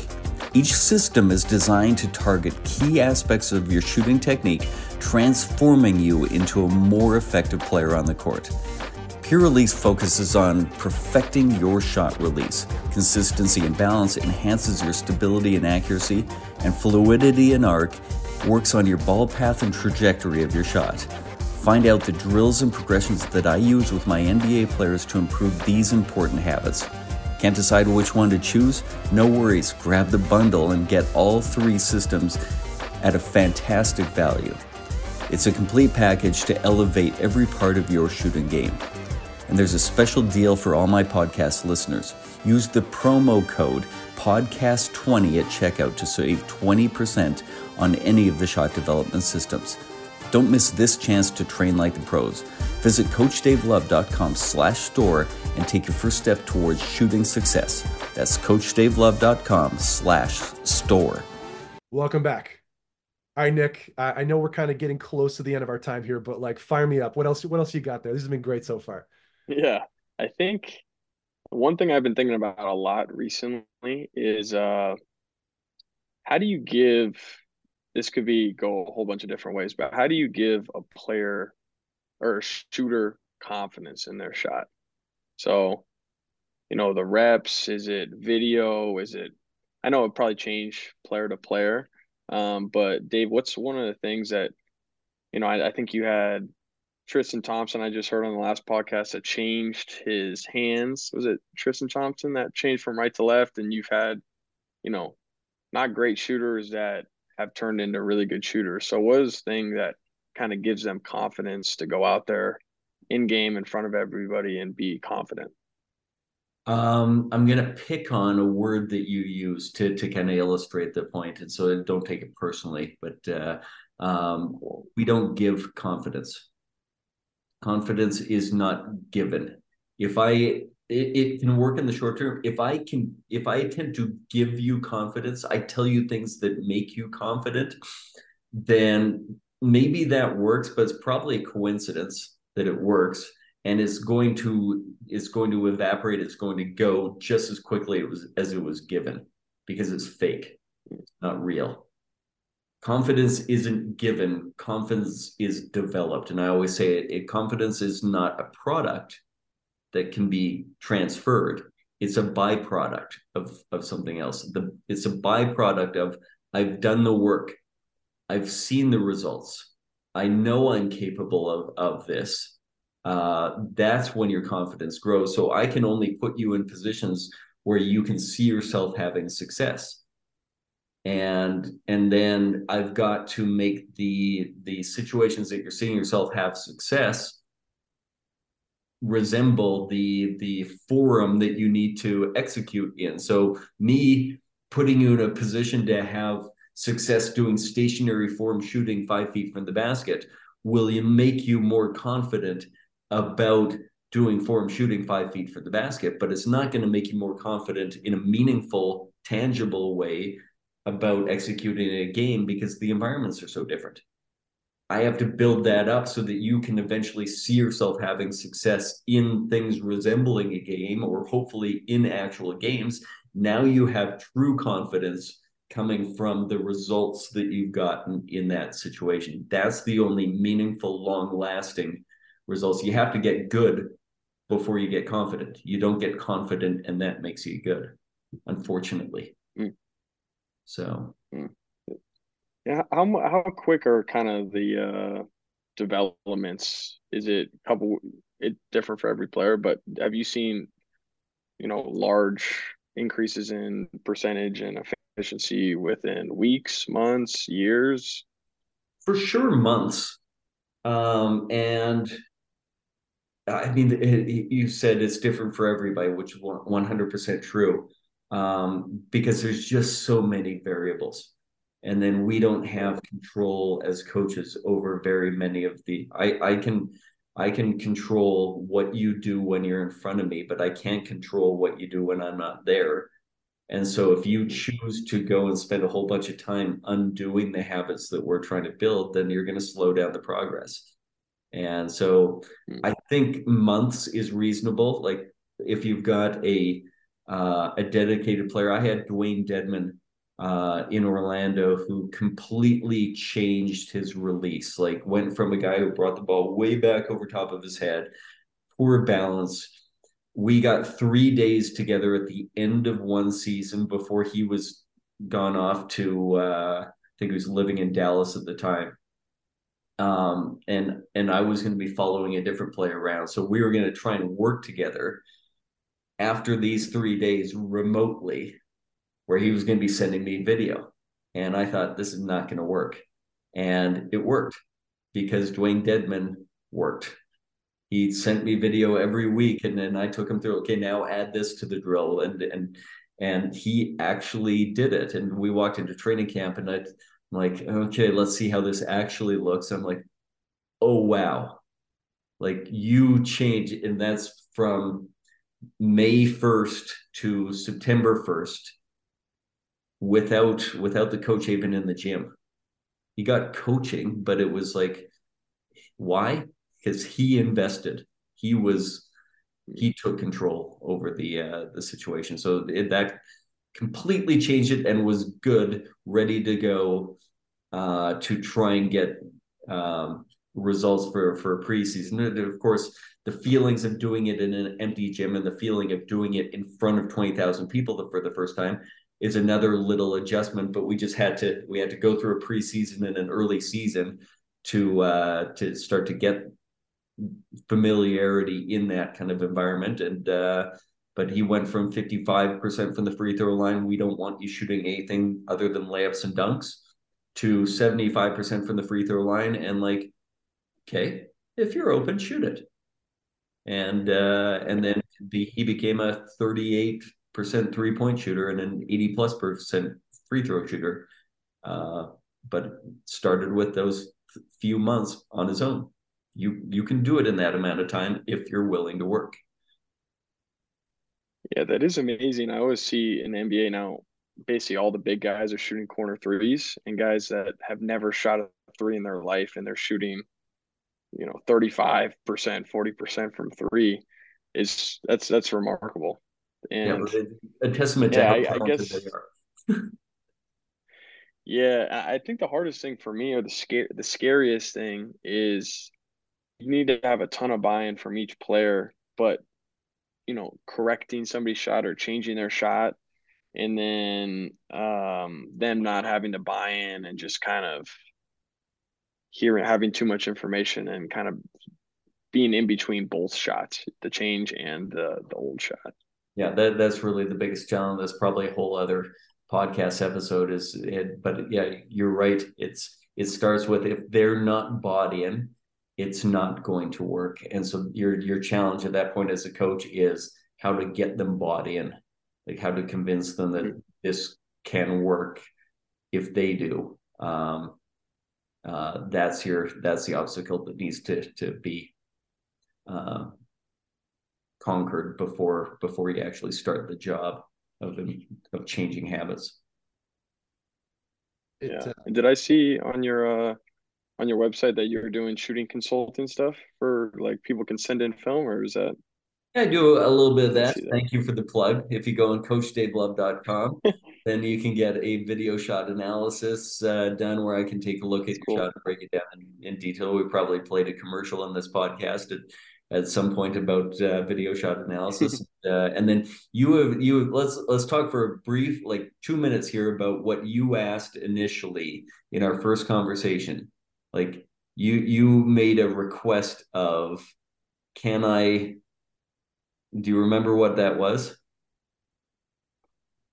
Each system is designed to target key aspects of your shooting technique, transforming you into a more effective player on the court. Pure Release focuses on perfecting your shot release. Consistency and balance enhances your stability and accuracy, and fluidity and arc works on your ball path and trajectory of your shot. Find out the drills and progressions that I use with my NBA players to improve these important habits. Can't decide which one to choose? No worries, grab the bundle and get all three systems at a fantastic value. It's a complete package to elevate every part of your shooting game. And there's a special deal for all my podcast listeners. Use the promo code podcast20 at checkout to save 20% on any of the shot development systems. Don't miss this chance to train like the pros. Visit CoachDaveLove.com slash store and take your first step towards shooting success. That's CoachDaveLove.com slash store. Welcome back. All right, Nick. I know we're kind of getting close to the end of our time here, but like, fire me up. What else? What else you got there? This has been great so far. Yeah, I think one thing I've been thinking about a lot recently is uh, how do you give this could be go a whole bunch of different ways, but how do you give a player or a shooter confidence in their shot. So, you know, the reps, is it video? Is it, I know it probably change player to player. Um, but Dave, what's one of the things that, you know, I, I think you had Tristan Thompson, I just heard on the last podcast that changed his hands. Was it Tristan Thompson that changed from right to left? And you've had, you know, not great shooters that have turned into really good shooters. So what is the thing that kind of gives them confidence to go out there in game in front of everybody and be confident? Um, I'm gonna pick on a word that you use to to kind of illustrate the point, and so don't take it personally. But uh, um, we don't give confidence. Confidence is not given. If I it, it can work in the short term. If I can, if I tend to give you confidence, I tell you things that make you confident, then maybe that works, but it's probably a coincidence that it works and it's going to it's going to evaporate it's going to go just as quickly it was, as it was given because it's fake it's not real confidence isn't given confidence is developed. And i always say it, it confidence is not a product that can be transferred. It's a byproduct of of something else. The it's a byproduct of i've done the work. I've seen the results. I know i'm capable of of this. Uh, that's when your confidence grows. So I can only put you in positions where you can see yourself having success. And and then I've got to make the the situations that you're seeing yourself have success resemble the the forum that you need to execute in. So me putting you in a position to have success doing stationary form shooting five feet from the basket will make you more confident about doing form shooting five feet for the basket, but it's not going to make you more confident in a meaningful, tangible way about executing a game because the environments are so different. I have to build that up so that you can eventually see yourself having success in things resembling a game or hopefully in actual games. Now you have true confidence coming from the results that you've gotten in that situation. That's the only meaningful, long lasting results. You have to get good before you get confident. You don't get confident, and that makes you good, unfortunately. Mm. So, mm. yeah, how how quick are kind of the uh, developments? Is it a couple? It different for every player, but have you seen, you know, large increases in percentage and efficiency within weeks, months, years? For sure, months. Um, and I mean, it, you said it's different for everybody, which is 100% true, um, because there's just so many variables. And then we don't have control as coaches over very many of the. I, I can I can control what you do when you're in front of me, but I can't control what you do when I'm not there. And so if you choose to go and spend a whole bunch of time undoing the habits that we're trying to build, then you're going to slow down the progress. And so hmm. I think months is reasonable. Like if you've got a uh, a dedicated player, I had Dwayne Dedmon uh, in Orlando who completely changed his release. Like went from a guy who brought the ball way back over top of his head, poor balance. We got three days together at the end of one season before he was gone off to uh, I think he was living in Dallas at the time um, and and I was going to be following a different player around. So we were going to try and work together after these three days remotely, where he was going to be sending me video. And I thought this is not going to work, and it worked because Dwayne Dedmon worked. He sent me video every week, and then I took him through. Okay, now add this to the drill, and and and he actually did it. And we walked into training camp, and I I'm like, okay, let's see how this actually looks. I'm like, oh wow. Like you change, and that's from May 1st to September 1st without without the coach even in the gym. He got coaching, but it was like, why? Because he invested. He was he took control over the uh, the situation. So it, that completely changed it and was good, ready to go uh, to try and get um, results for for a preseason. And of course, the feelings of doing it in an empty gym and the feeling of doing it in front of twenty thousand people for the first time is another little adjustment. But we just had to we had to go through a preseason and an early season to uh, to start to get familiarity in that kind of environment and. Uh, but he went from 55% from the free throw line. We don't want you shooting anything other than layups and dunks to 75% from the free throw line. And like, okay, if you're open, shoot it. And uh, and then be, he became a 38% three point shooter and an 80 plus percent free throw shooter. Uh, but started with those few months on his own. You you can do it in that amount of time if you're willing to work. Yeah, that is amazing. I always see in the NBA now, basically all the big guys are shooting corner threes, and guys that have never shot a three in their life, and they're shooting, you know, thirty five percent, forty percent from three, is that's that's remarkable. And yeah, a testament to yeah, how I, I guess, they are. yeah, I think the hardest thing for me, or the scare, the scariest thing, is you need to have a ton of buy-in from each player, but you know, correcting somebody's shot or changing their shot and then um, them not having to buy in and just kind of hearing having too much information and kind of being in between both shots, the change and the the old shot. Yeah, that that's really the biggest challenge. That's probably a whole other podcast episode. Is it? But yeah, you're right. It's it starts with if they're not bought in, it's not going to work. And so your your challenge at that point as a coach is how to get them bought in, like how to convince them that this can work if they do. Um, uh, that's your that's the obstacle that needs to to be uh, conquered before before you actually start the job of of changing habits. Yeah. Uh, did I see on your uh, on your website that you're doing shooting consulting stuff for like people can send in film or is that I do a little bit of that. that. Thank you for the plug. If you go on coachdavelove.com, then you can get a video shot analysis uh, done where I can take a look at your shot and break it down in, in, detail. We probably played a commercial on this podcast at, at some point about uh, video shot analysis. uh, and then you have you let's let's talk for a brief like two minutes here about what you asked initially in our first conversation like you you made a request of can i do you remember what that was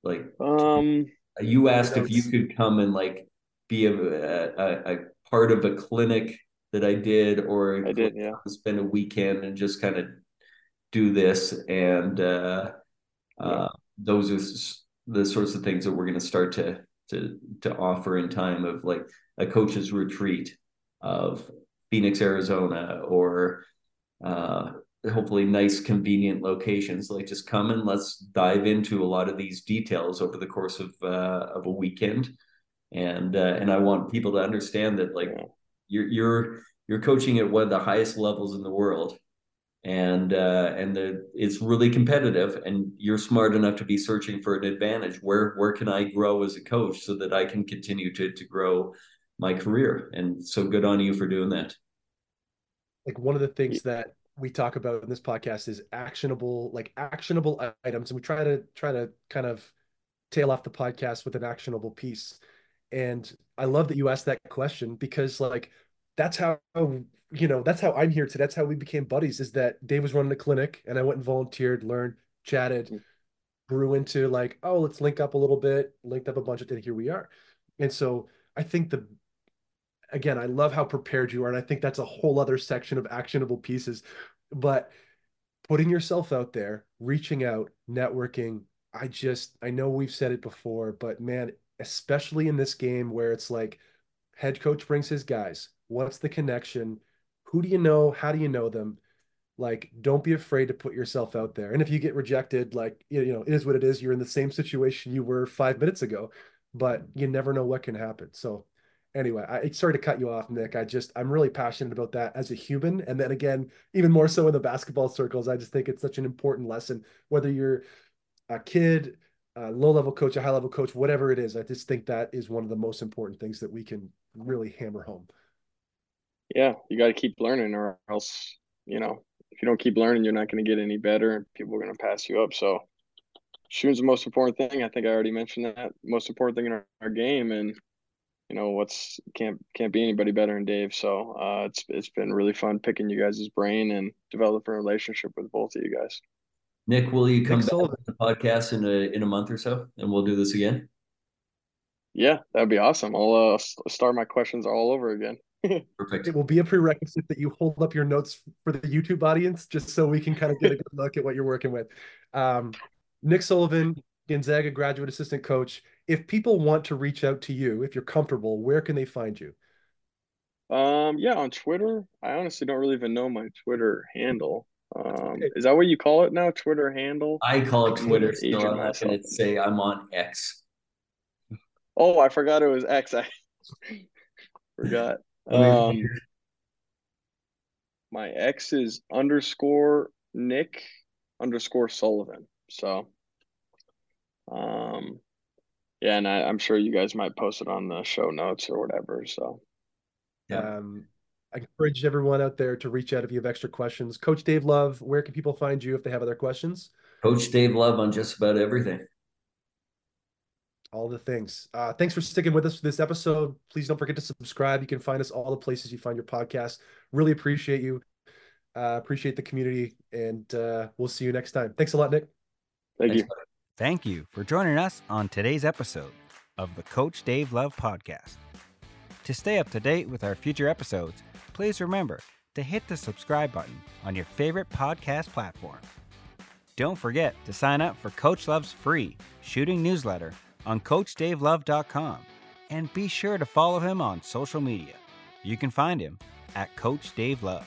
like um you asked if you could come and like be a, a, a part of a clinic that i did or i did yeah spend a weekend and just kind of do this and uh, yeah. uh those are the sorts of things that we're going to start to to to offer in time of like a coach's retreat of Phoenix, Arizona, or uh, hopefully nice, convenient locations. Like just come and let's dive into a lot of these details over the course of uh, of a weekend. And uh, and I want people to understand that like you're you're you're coaching at one of the highest levels in the world, and uh, and the, it's really competitive. And you're smart enough to be searching for an advantage. Where where can I grow as a coach so that I can continue to to grow my career. And so good on you for doing that. Like one of the things that we talk about in this podcast is actionable, like actionable items. And we try to try to kind of tail off the podcast with an actionable piece. And I love that you asked that question because like that's how you know that's how I'm here today. That's how we became buddies. Is that Dave was running a clinic and I went and volunteered, learned, chatted, mm-hmm. grew into like, oh, let's link up a little bit, linked up a bunch of things. Here we are. And so I think the again, I love how prepared you are. And I think that's a whole other section of actionable pieces. But putting yourself out there, reaching out, networking, I just, I know we've said it before, but man, especially in this game where it's like head coach brings his guys, what's the connection? Who do you know? How do you know them? Like, don't be afraid to put yourself out there. And if you get rejected, like, you know, it is what it is. You're in the same situation you were five minutes ago, but you never know what can happen. So anyway, I sorry to cut you off, Nick. I just I'm really passionate about that as a human, and then again, even more so in the basketball circles. I just think it's such an important lesson, whether you're a kid, a low level coach, a high level coach, whatever it is. I just think that is one of the most important things that we can really hammer home. yeah, you got to keep learning, or else you know if you don't keep learning, you're not going to get any better, and people are going to pass you up. So shooting's the most important thing. I think I already mentioned that most important thing in our, our game, and you know what's can't can't be anybody better than Dave. So uh, it's it's been really fun picking you guys' brain and developing a relationship with both of you guys. Nick, will you come Nick back to the podcast in a in a month or so, and we'll do this again? Yeah, that'd be awesome. I'll uh, start my questions all over again. Perfect. It will be a prerequisite that you hold up your notes for the YouTube audience, just so we can kind of get a good look at what you're working with. Um, Nick Sullivan, Gonzaga graduate assistant coach. If people want to reach out to you, if you're comfortable, where can they find you? Um, yeah, on Twitter. I honestly don't really even know my Twitter handle. Um, okay. is that what you call it now? Twitter handle? I call it Twitter. Still, I'm not going to say I'm on X. Oh, I forgot it was X. I forgot. Um, my X is underscore Nick underscore Sullivan. So, um, yeah, and I, I'm sure you guys might post it on the show notes or whatever. So, yeah. Um, I encourage everyone out there to reach out if you have extra questions. Coach Dave Love, where can people find you if they have other questions? Coach Dave Love on just about everything. All the things. Uh, thanks for sticking with us for this episode. Please don't forget to subscribe. You can find us all the places you find your podcast. Really appreciate you. Uh, appreciate the community, and uh, we'll see you next time. Thanks a lot, Nick. Thank Thanks, you. Thank you for joining us on today's episode of the Coach Dave Love Podcast. To stay up to date with our future episodes, please remember to hit the subscribe button on your favorite podcast platform. Don't forget to sign up for Coach Love's free shooting newsletter on CoachDaveLove.com and be sure to follow him on social media. You can find him at Coach Dave Love.